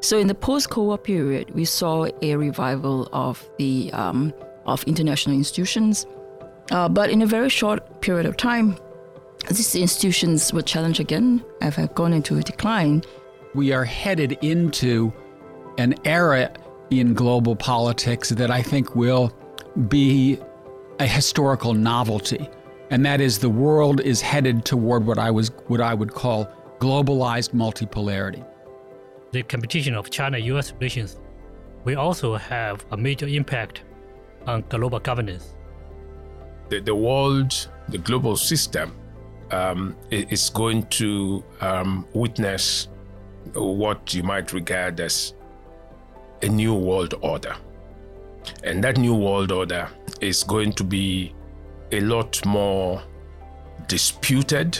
So in the post-Cold War period, we saw a revival of the um, of international institutions, uh, but in a very short period of time, these institutions were challenged again and have gone into a decline. We are headed into an era in global politics that I think will be a historical novelty. And that is the world is headed toward what I was what I would call globalized multipolarity. The competition of China-US relations will also have a major impact on global governance. The, the world, the global system, um, is going to um, witness what you might regard as a new world order. And that new world order is going to be a lot more disputed,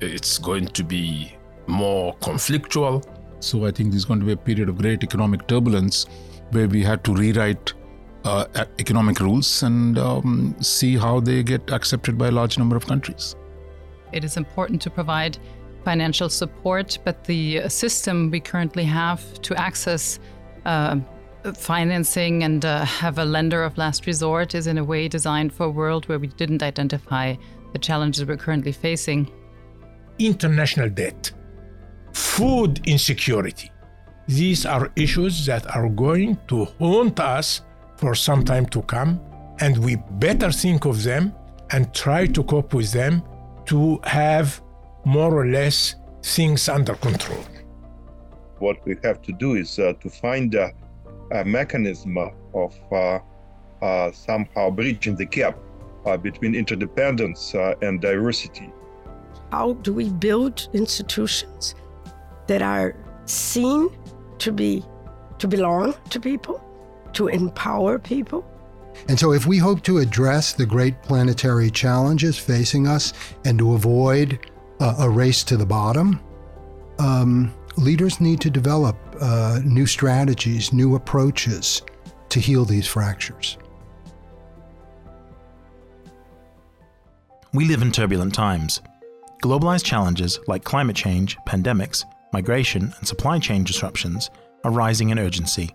it's going to be more conflictual. So I think there's going to be a period of great economic turbulence where we had to rewrite uh, economic rules and um, see how they get accepted by a large number of countries. It is important to provide financial support, but the system we currently have to access uh, financing and uh, have a lender of last resort is in a way designed for a world where we didn't identify the challenges we're currently facing. International debt, food insecurity. These are issues that are going to haunt us for some time to come, and we better think of them and try to cope with them to have more or less things under control. What we have to do is uh, to find a, a mechanism of uh, uh, somehow bridging the gap uh, between interdependence uh, and diversity. How do we build institutions that are seen to be to belong to people, to empower people? And so, if we hope to address the great planetary challenges facing us and to avoid uh, a race to the bottom, um, leaders need to develop uh, new strategies, new approaches to heal these fractures. We live in turbulent times. Globalized challenges like climate change, pandemics, migration, and supply chain disruptions are rising in urgency.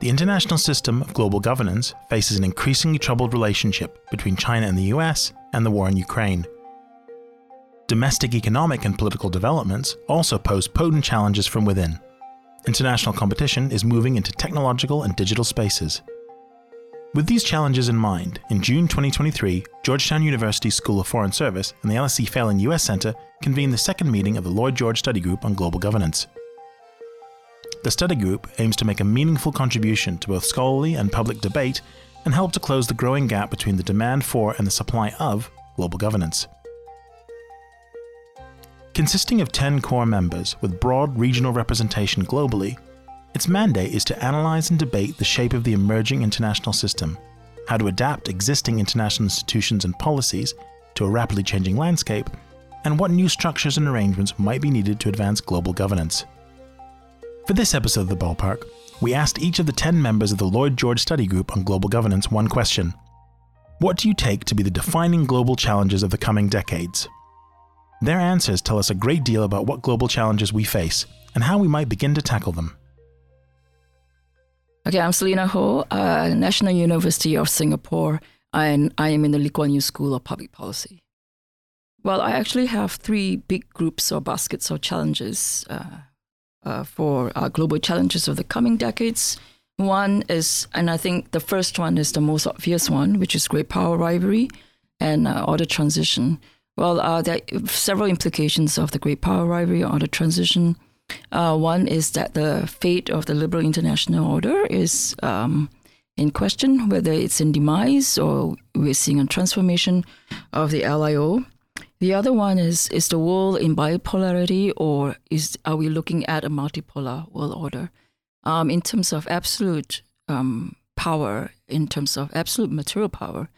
The international system of global governance faces an increasingly troubled relationship between China and the US and the war in Ukraine. Domestic economic and political developments also pose potent challenges from within. International competition is moving into technological and digital spaces. With these challenges in mind, in June 2023, Georgetown University School of Foreign Service and the LSE Phelan US Center convened the second meeting of the Lloyd George Study Group on Global Governance. The study group aims to make a meaningful contribution to both scholarly and public debate and help to close the growing gap between the demand for and the supply of global governance. Consisting of 10 core members with broad regional representation globally, its mandate is to analyze and debate the shape of the emerging international system, how to adapt existing international institutions and policies to a rapidly changing landscape, and what new structures and arrangements might be needed to advance global governance. For this episode of The Ballpark, we asked each of the 10 members of the Lloyd George Study Group on Global Governance one question What do you take to be the defining global challenges of the coming decades? Their answers tell us a great deal about what global challenges we face and how we might begin to tackle them. Okay, I'm Selina Ho, uh, National University of Singapore, and I am in the Lee Kuan Yew School of Public Policy. Well, I actually have three big groups or baskets of challenges uh, uh, for uh, global challenges of the coming decades. One is, and I think the first one is the most obvious one, which is great power rivalry and uh, order transition. Well, uh, there are several implications of the great power rivalry or order transition. Uh, one is that the fate of the liberal international order is um, in question, whether it's in demise or we're seeing a transformation of the LIO. The other one is is the world in bipolarity, or is are we looking at a multipolar world order? Um, in terms of absolute um, power, in terms of absolute material power,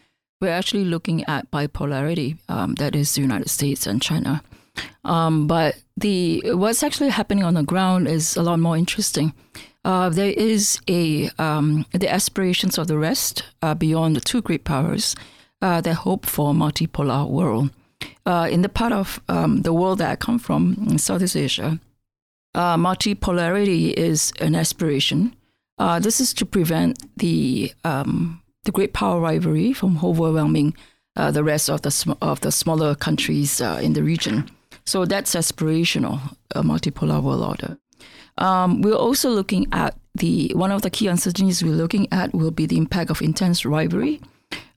we're actually looking at bipolarity. Um, that is the United States and China. Um, but the what's actually happening on the ground is a lot more interesting. Uh, there is a um, the aspirations of the rest uh, beyond the two great powers. Uh, they hope for a multipolar world uh, in the part of um, the world that I come from, in Southeast Asia, uh, multipolarity is an aspiration. Uh, this is to prevent the um, the great power rivalry from overwhelming the rest of the sm- of the smaller countries in the region. So that's aspirational, a multipolar world order. Um, we're also looking at the one of the key uncertainties we're looking at will be the impact of intense rivalry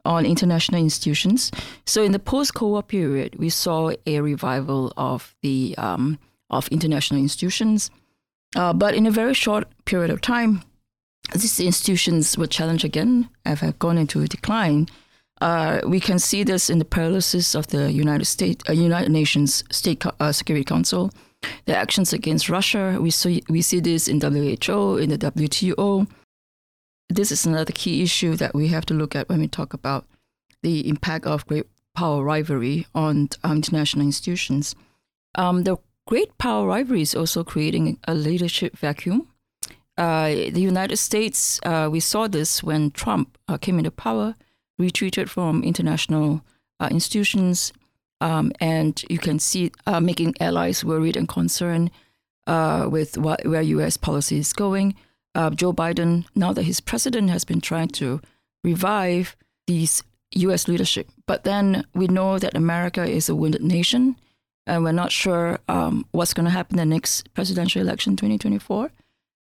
on international institutions. So in the post-Cold War period, we saw a revival of the um, of international institutions, uh, but in a very short period of time, these institutions were challenged again, have gone into a decline. Uh, we can see this in the paralysis of the United States, uh, United Nations State uh, Security Council, the actions against Russia. We see we see this in WHO, in the WTO. This is another key issue that we have to look at when we talk about the impact of great power rivalry on international institutions. Um, the great power rivalry is also creating a leadership vacuum. Uh, the United States, uh, we saw this when Trump came into power retreated from international uh, institutions, um, and you can see uh, making allies worried and concerned uh, with what, where U.S. policy is going. Uh, Joe Biden, now that he's president, has been trying to revive these U.S. leadership, but then we know that America is a wounded nation, and we're not sure um, what's going to happen in the next presidential election, 2024.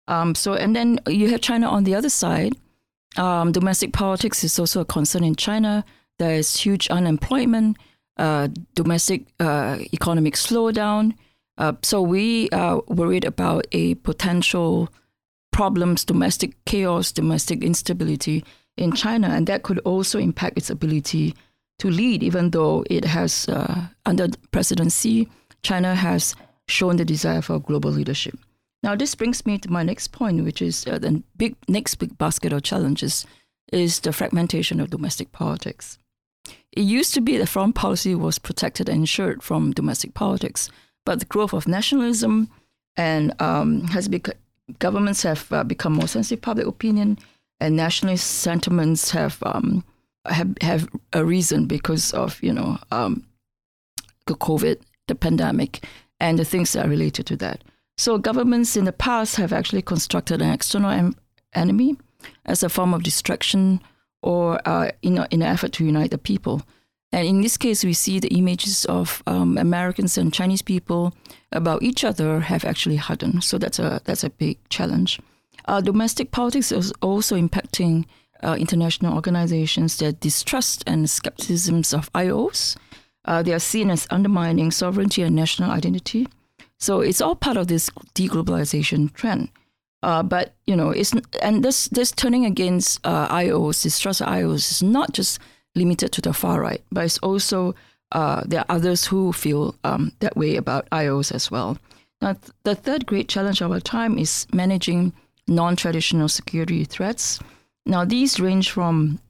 Um, so, and then you have China on the other side, um, domestic politics is also a concern in China. There is huge unemployment, uh, domestic uh, economic slowdown. Uh, so we are worried about a potential problems, domestic chaos, domestic instability in China, and that could also impact its ability to lead. Even though it has, uh, under President Xi, China has shown the desire for global leadership. Now, this brings me to my next point, which is uh, the big next big basket of challenges is the fragmentation of domestic politics. It used to be that foreign policy was protected and ensured from domestic politics, but the growth of nationalism and um, has become governments have uh, become more sensitive to public opinion, and nationalist sentiments have um, have have arisen because of you know um, the COVID, the pandemic, and the things that are related to that. So governments in the past have actually constructed an external em- enemy as a form of distraction or uh, in, a, in an effort to unite the people. And in this case, we see the images of um, Americans and Chinese people about each other have actually hardened. So that's a that's a big challenge. Uh, domestic politics is also impacting uh, international organizations. Their distrust and skepticisms of IOs. Uh, they are seen as undermining sovereignty and national identity. So it's all part of this deglobalization trend. Uh, but you know, it's and this this turning against uh, IOs, distrust of IOs, is not just limited to the far right, but it's also uh, there are others who feel um, that way about IOs as well. Now, th- the third great challenge of our time is managing non-traditional security threats. Now, these range from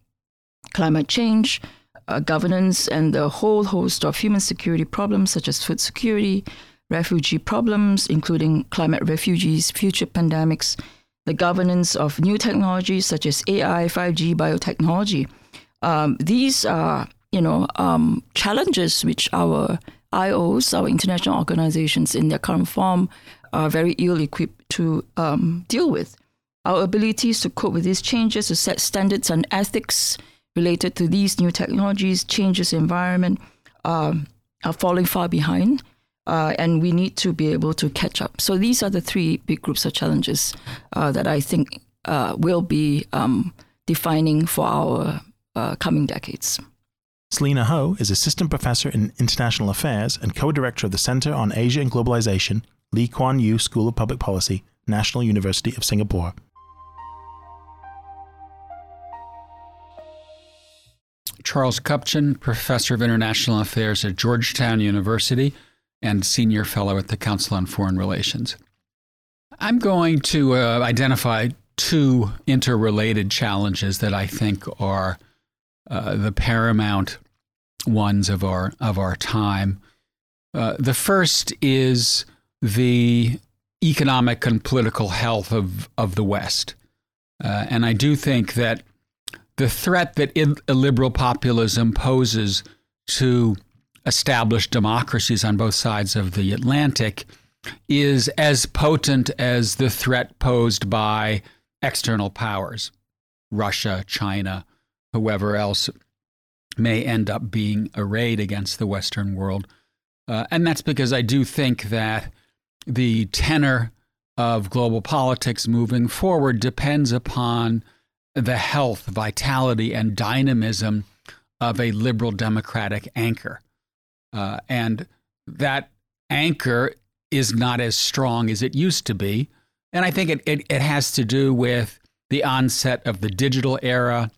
climate change, uh, governance, and the whole host of human security problems such as food security, refugee problems, including climate refugees, future pandemics, the governance of new technologies such as AI, 5G, biotechnology. Um, these are, you know, um, challenges which our IOs, our international organizations in their current form, are very ill equipped to um, deal with. Our abilities to cope with these changes, to set standards and ethics related to these new technologies, changes in environment, um, are falling far behind uh, and we need to be able to catch up. So these are the three big groups of challenges uh, that I think uh, will be um, defining for our uh, coming decades. Selina Ho is Assistant Professor in International Affairs and co director of the Center on Asia and Globalization, Lee Kuan Yew School of Public Policy, National University of Singapore. Charles Kupchan, Professor of International Affairs at Georgetown University and Senior Fellow at the Council on Foreign Relations. I'm going to uh, identify two interrelated challenges that I think are uh, the paramount ones of our of our time. Uh, the first is the economic and political health of of the West, uh, and I do think that the threat that illiberal populism poses to established democracies on both sides of the Atlantic is as potent as the threat posed by external powers, Russia, China, whoever else may end up being arrayed against the Western world. Uh, and that's because I do think that the tenor of global politics moving forward depends upon the health, vitality, and dynamism of a liberal democratic anchor. Uh, and that anchor is not as strong as it used to be. And I think it, it, it has to do with the onset of the digital era.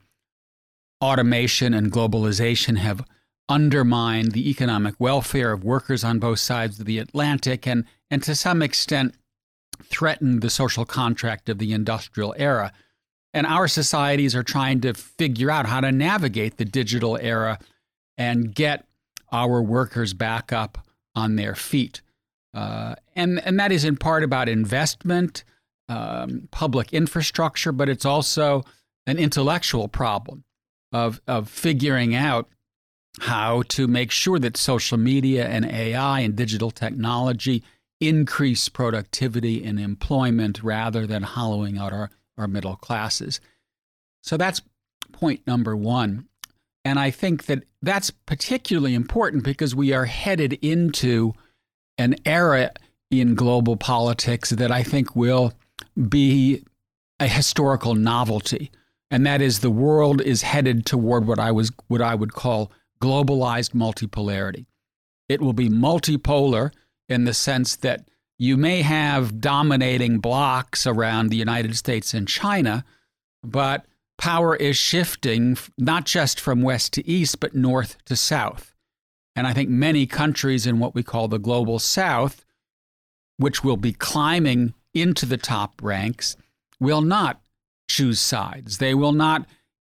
Automation and globalization have undermined the economic welfare of workers on both sides of the Atlantic and, and to some extent threatened the social contract of the industrial era. And our societies are trying to figure out how to navigate the digital era and get our workers back up on their feet. Uh, and, and that is in part about investment, um, public infrastructure, but it's also an intellectual problem of, of figuring out how to make sure that social media and AI and digital technology increase productivity and employment rather than hollowing out our, our middle classes. So that's point number one. And I think that that's particularly important because we are headed into an era in global politics that I think will be a historical novelty. And that is the world is headed toward what I was what I would call globalized multipolarity. It will be multipolar in the sense that you may have dominating blocks around the United States and China, but power is shifting not just from west to east, but north to south. And I think many countries in what we call the global south, which will be climbing into the top ranks, will not choose sides. They will not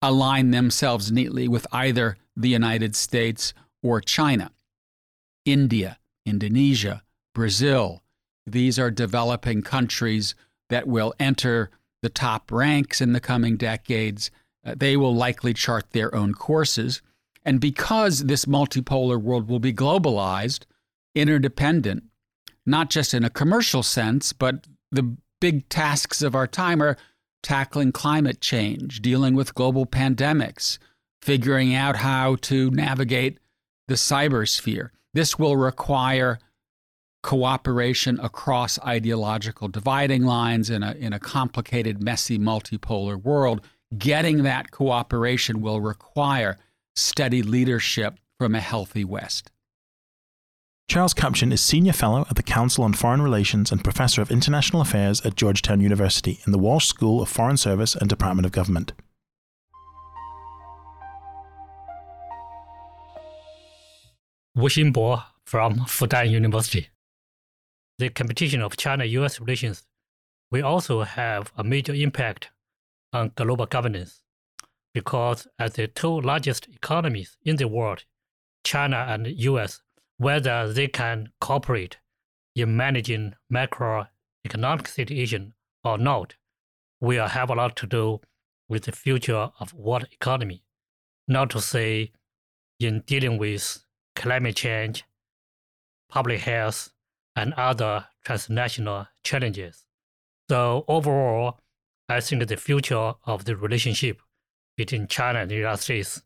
align themselves neatly with either the United States or China. India, Indonesia, Brazil, these are developing countries that will enter the top ranks in the coming decades. Uh, they will likely chart their own courses. And because this multipolar world will be globalized, interdependent, not just in a commercial sense, but the big tasks of our time are tackling climate change, dealing with global pandemics, figuring out how to navigate the cybersphere. This will require cooperation across ideological dividing lines in a, in a complicated, messy, multipolar world. Getting that cooperation will require steady leadership from a healthy West. Charles Kupchan is Senior Fellow at the Council on Foreign Relations and Professor of International Affairs at Georgetown University in the Walsh School of Foreign Service and Department of Government. Wu Xinbo from Fudan University the competition of China-US relations will also have a major impact on global governance because as the two largest economies in the world, China and US, whether they can cooperate in managing macroeconomic situation or not, will have a lot to do with the future of world economy. Not to say in dealing with climate change, public health, and other transnational challenges. So overall, I think the future of the relationship between China and the United States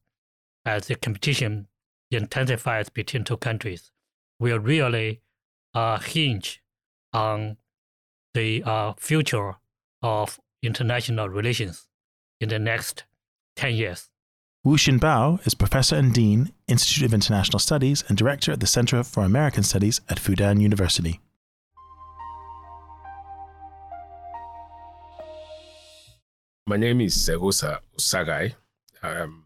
as the competition intensifies between two countries will really uh, hinge on the uh, future of international relations in the next 10 years. Wu Xinbo is Professor and Dean, Institute of International Studies, and Director at the Center for American Studies at Fudan University. My name is Eghosa Osaghae. I'm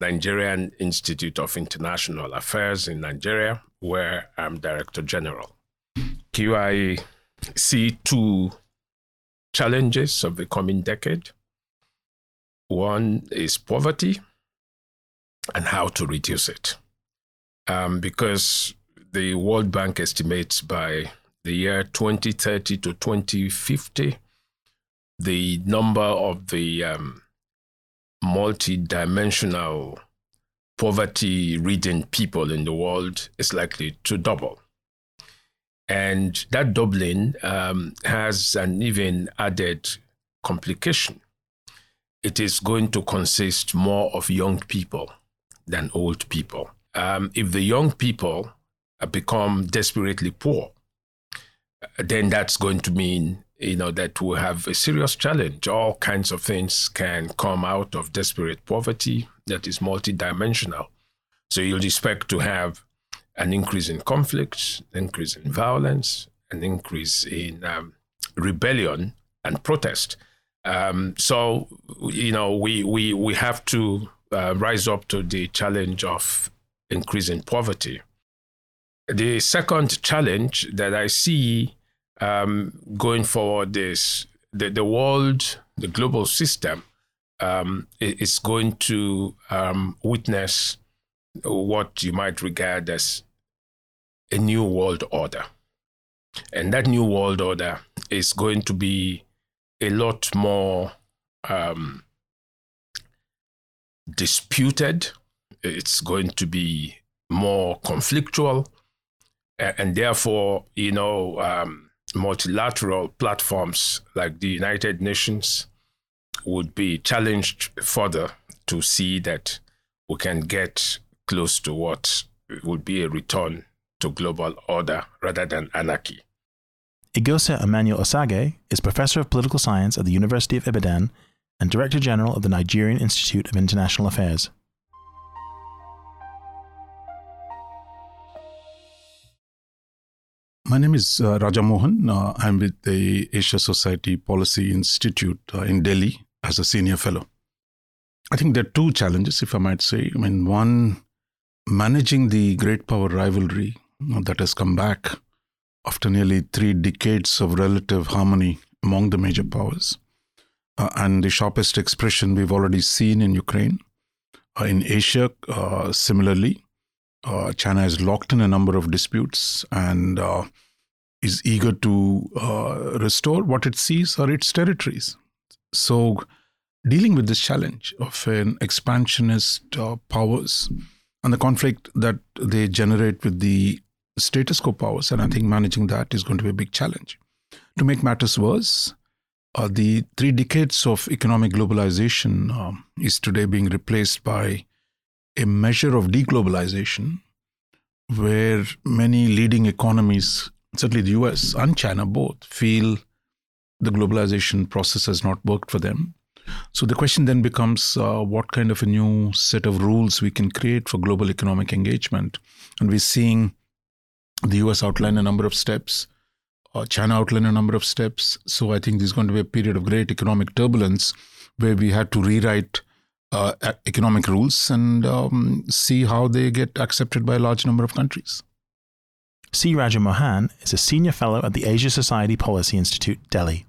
Nigerian Institute of International Affairs in Nigeria, where I'm Director General. QI see two challenges of the coming decade. One is poverty and how to reduce it. Um, because the World Bank estimates by the year 2030 to 2050, the number of the um, multi-dimensional poverty-ridden people in the world is likely to double. And that doubling um, has an even added complication. It is going to consist more of young people than old people. Um, if the young people become desperately poor, then that's going to mean you know that we have a serious challenge. All kinds of things can come out of desperate poverty that is multidimensional. So you'll expect to have an increase in conflicts, increase in violence, an increase in um, rebellion and protest. Um, so you know we we we have to uh, rise up to the challenge of increasing poverty. The second challenge that I see um, going forward is the, the world, the global system um, is going to um, witness what you might regard as a new world order. And that new world order is going to be a lot more um, disputed. It's going to be more conflictual. And therefore, you know, um, multilateral platforms like the United Nations would be challenged further to see that we can get close to what would be a return to global order rather than anarchy. Eghosa Emmanuel Osaghae is professor of political science at the University of Ibadan and director general of the Nigerian Institute of International Affairs. My name is uh, Raja Mohan. Uh, I'm with the Asia Society Policy Institute uh, in Delhi as a senior fellow. I think there are two challenges, if I might say. I mean, one, managing the great power rivalry know, that has come back after nearly three decades of relative harmony among the major powers. Uh, and the sharpest expression we've already seen in Ukraine. Uh, in Asia, uh, similarly, uh, China is locked in a number of disputes and uh, is eager to uh, restore what it sees are its territories. So, dealing with this challenge of an expansionist powers and the conflict that they generate with the status quo powers, and I think managing that is going to be a big challenge. To make matters worse, uh, the three decades of economic globalization um, is today being replaced by a measure of deglobalization where many leading economies, certainly the US and China both, feel the globalization process has not worked for them. So the question then becomes uh, what kind of a new set of rules we can create for global economic engagement. And we're seeing the US outline a number of steps, uh, China outlined a number of steps. So I think there's going to be a period of great economic turbulence where we had to rewrite uh, economic rules and um, see how they get accepted by a large number of countries. C. Raja Mohan is a senior fellow at the Asia Society Policy Institute, Delhi.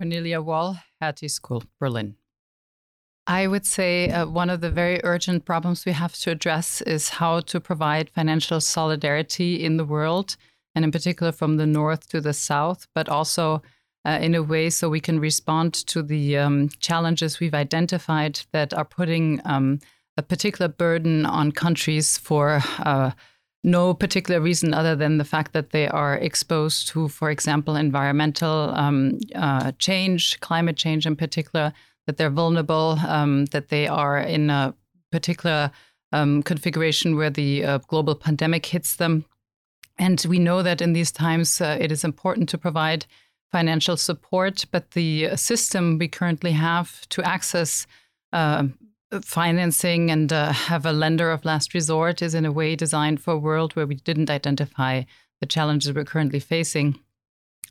Cornelia Woll, Hertie School, Berlin. I would say uh, one of the very urgent problems we have to address is how to provide financial solidarity in the world, and in particular from the north to the south, but also uh, in a way so we can respond to the um, challenges we've identified that are putting um, a particular burden on countries for uh, no particular reason other than the fact that they are exposed to, for example, environmental um, uh, change, climate change in particular, that they're vulnerable, um, that they are in a particular um, configuration where the uh, global pandemic hits them. And we know that in these times uh, it is important to provide financial support, but the system we currently have to access uh, financing and uh, have a lender of last resort is in a way designed for a world where we didn't identify the challenges we're currently facing.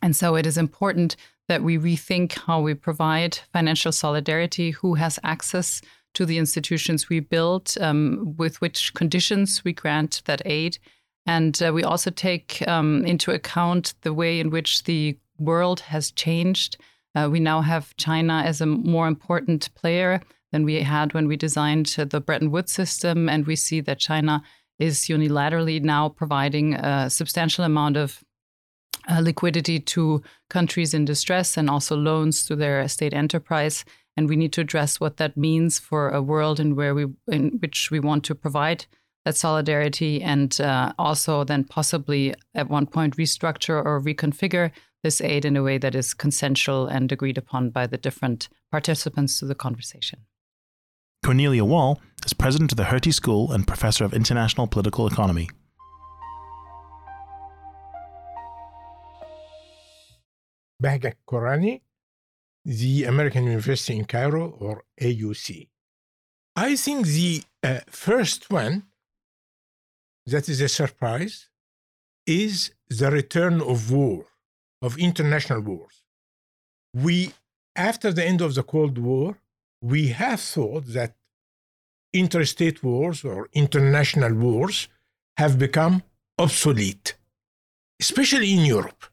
And so it is important that we rethink how we provide financial solidarity, who has access to the institutions we build, um, with which conditions we grant that aid. And uh, we also take um, into account the way in which the world has changed. Uh, we now have China as a more important player than we had when we designed the Bretton Woods system. And we see that China is unilaterally now providing a substantial amount of uh, liquidity to countries in distress and also loans to their state enterprise. and we need to address what that means for a world in where we in which we want to provide that solidarity and uh, also then possibly at one point restructure or reconfigure this aid in a way that is consensual and agreed upon by the different participants to the conversation. Cornelia Woll is president of the Hertie School and professor of international political economy. Bahgat Korany, the American University in Cairo, or AUC. I think the uh, first one that is a surprise is the return of war, of international wars. We, after the end of the Cold War, we have thought that interstate wars or international wars have become obsolete, especially in Europe.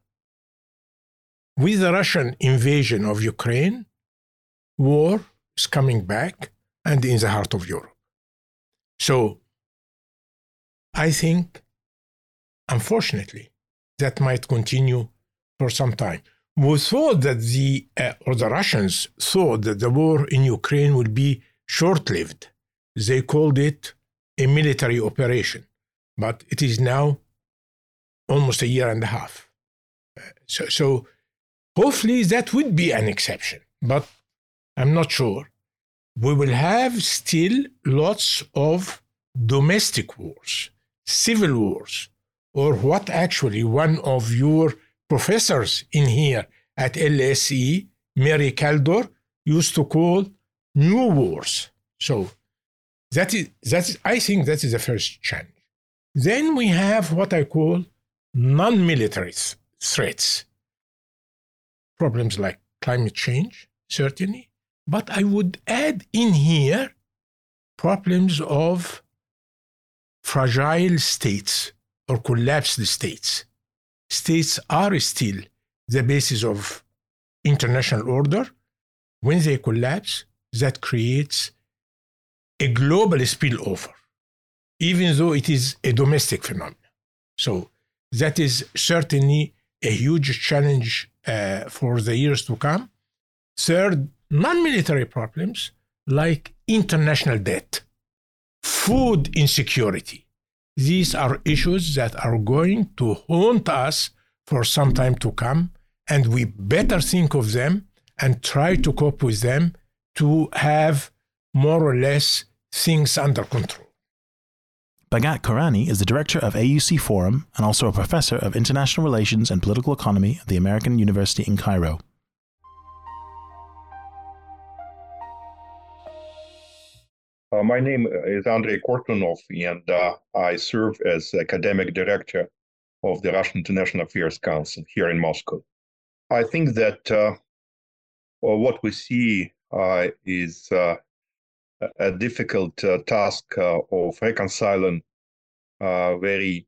With the Russian invasion of Ukraine, war is coming back and in the heart of Europe. So I think, unfortunately, that might continue for some time. We thought that the, uh, or the Russians thought that the war in Ukraine would be short lived. They called it a military operation, but it is now almost a year and a half. Uh, so, so Hopefully, that would be an exception, but I'm not sure. We will have still lots of domestic wars, civil wars, or what actually one of your professors in here at LSE, Mary Kaldor, used to call new wars. So that is, that is, I think that is the first challenge. Then we have what I call non military threats problems like climate change, certainly, but I would add in here problems of fragile states or collapsed states. States are still the basis of international order. When they collapse, that creates a global spillover, even though it is a domestic phenomenon. So that is certainly a huge challenge uh, for the years to come. Third, non military problems like international debt, food insecurity. These are issues that are going to haunt us for some time to come, and we better think of them and try to cope with them to have more or less things under control. Bahgat Korany is the director of AUC Forum and also a professor of international relations and political economy at the American University in Cairo. Uh, my name is Andrei Kortunov, and uh, I serve as academic director of the Russian International Affairs Council here in Moscow. I think that uh, what we see uh, is uh, a difficult uh, task uh, of reconciling uh, very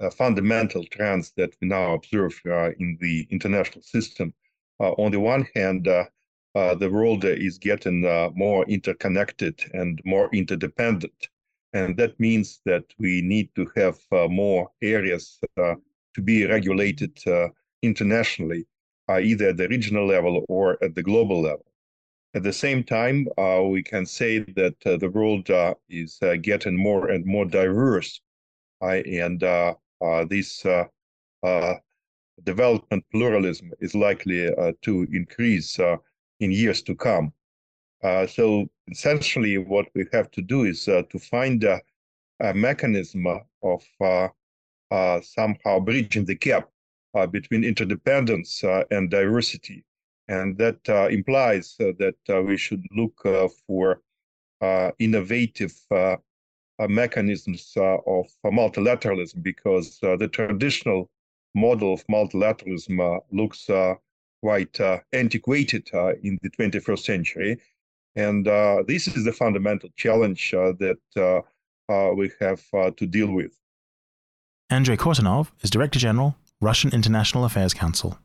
uh, fundamental trends that we now observe uh, in the international system. Uh, on the one hand, the world is getting more interconnected and more interdependent. And that means that we need to have more areas to be regulated internationally, either at the regional level or at the global level. At the same time, uh, we can say that uh, the world uh, is uh, getting more and more diverse, and uh, uh, this development pluralism is likely to increase in years to come. so essentially, what we have to do is to find a, a mechanism of somehow bridging the gap between interdependence and diversity and that uh, implies uh, that uh, we should look uh, for uh, innovative uh, mechanisms of multilateralism because the traditional model of multilateralism looks quite antiquated in the 21st century. And this is the fundamental challenge that we have to deal with. Andrei Kortunov is Director General, Russian International Affairs Council.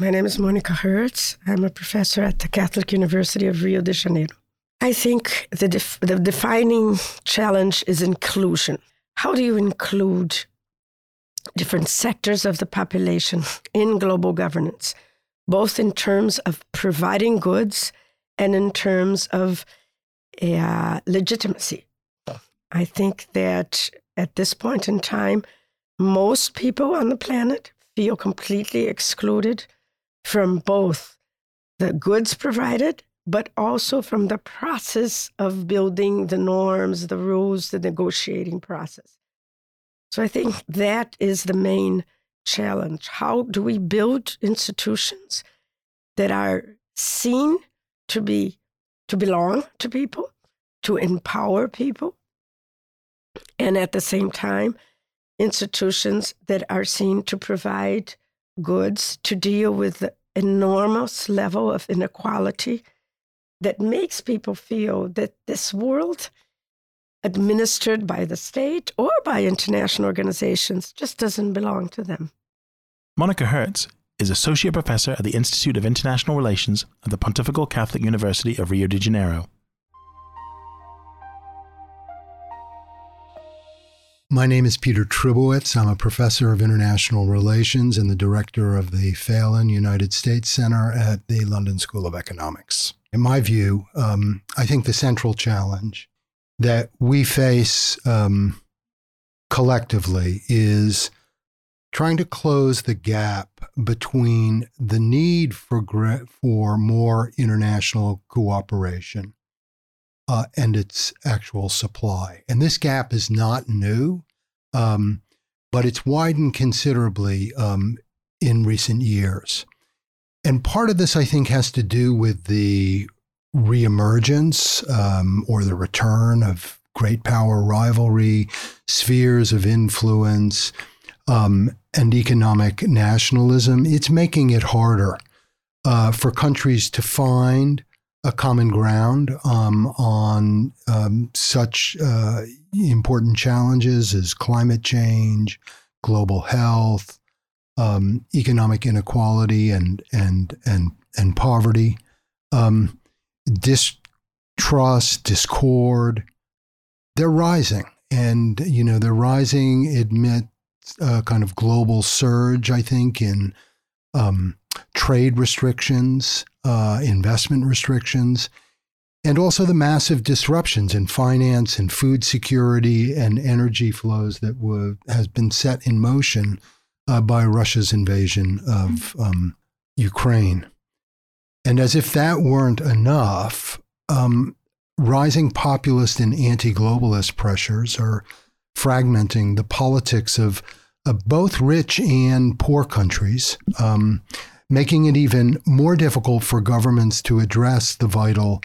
My name is Monica Herz. I'm a professor at the Catholic University of Rio de Janeiro. I think the, def- the defining challenge is inclusion. How do you include different sectors of the population in global governance, both in terms of providing goods and in terms of uh, legitimacy. I think that at this point in time, most people on the planet feel completely excluded from both the goods provided, but also from the process of building the norms, the rules, the negotiating process. So I think that is the main challenge. How do we build institutions that are seen to be to belong to people, to empower people, and at the same time, institutions that are seen to provide goods to deal with the enormous level of inequality that makes people feel that this world, administered by the state or by international organizations, just doesn't belong to them. Monica Herz is Associate Professor at the Institute of International Relations at the Pontifical Catholic University of Rio de Janeiro. My name is Peter Trubowitz. I'm a professor of international relations and the director of the Phelan United States Center at the London School of Economics. In my view, um, I think the central challenge that we face um, collectively is trying to close the gap between the need for for more international cooperation uh, and its actual supply. And this gap is not new, um, but it's widened considerably um, in recent years. And part of this, I think, has to do with the reemergence um, or the return of great power rivalry, spheres of influence, um, and economic nationalism. It's making it harder uh, for countries to find a common ground um, on um, such uh, important challenges as climate change, global health, um, economic inequality, and and and and poverty, um, distrust, discord. They're rising, and you know they're rising amid a kind of global surge. I think in um, trade restrictions, uh, investment restrictions, and also the massive disruptions in finance and food security and energy flows that were, has been set in motion uh, by Russia's invasion of um, Ukraine. And as if that weren't enough, um, rising populist and anti globalist pressures are fragmenting the politics of, of both rich and poor countries. Um, making it even more difficult for governments to address the vital,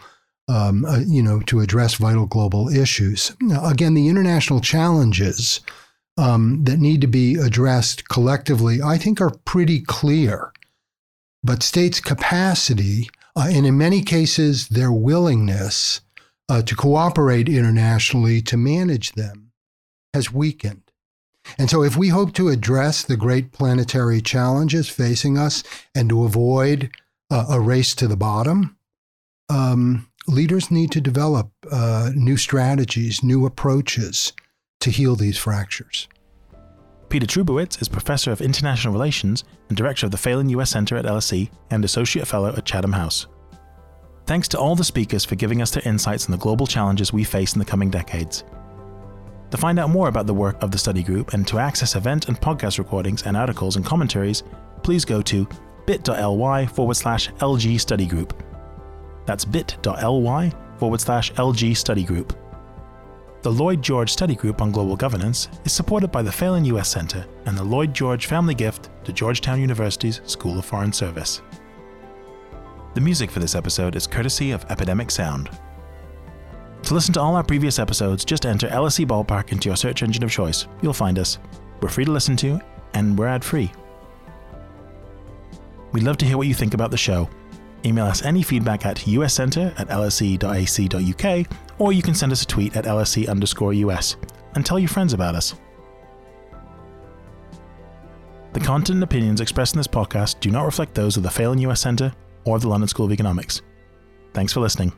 um, uh, you know, to address vital global issues. Now, again, the international challenges um, that need to be addressed collectively, I think, are pretty clear. But states' capacity, uh, and in many cases, their willingness uh, to cooperate internationally to manage them, has weakened. And so, if we hope to address the great planetary challenges facing us and to avoid uh, a race to the bottom, um, leaders need to develop uh, new strategies, new approaches to heal these fractures. Peter Trubowitz is Professor of International Relations and Director of the Phelan U.S. Center at LSE and Associate Fellow at Chatham House. Thanks to all the speakers for giving us their insights on the global challenges we face in the coming decades. To find out more about the work of the study group and to access event and podcast recordings and articles and commentaries, please go to bit.ly forward slash LG study group. That's bit.ly forward slash LG study group. The Lloyd George Study Group on Global Governance is supported by the Phelan U.S. Center and the Lloyd George Family Gift to Georgetown University's School of Foreign Service. The music for this episode is courtesy of Epidemic Sound. To listen to all our previous episodes, just enter LSE Ballpark into your search engine of choice. You'll find us. We're free to listen to, and we're ad free. We'd love to hear what you think about the show. Email us any feedback at uscenter at lse.ac.uk, or you can send us a tweet at lse underscore us, and tell your friends about us. The content and opinions expressed in this podcast do not reflect those of the Phelan US Centre or the London School of Economics. Thanks for listening.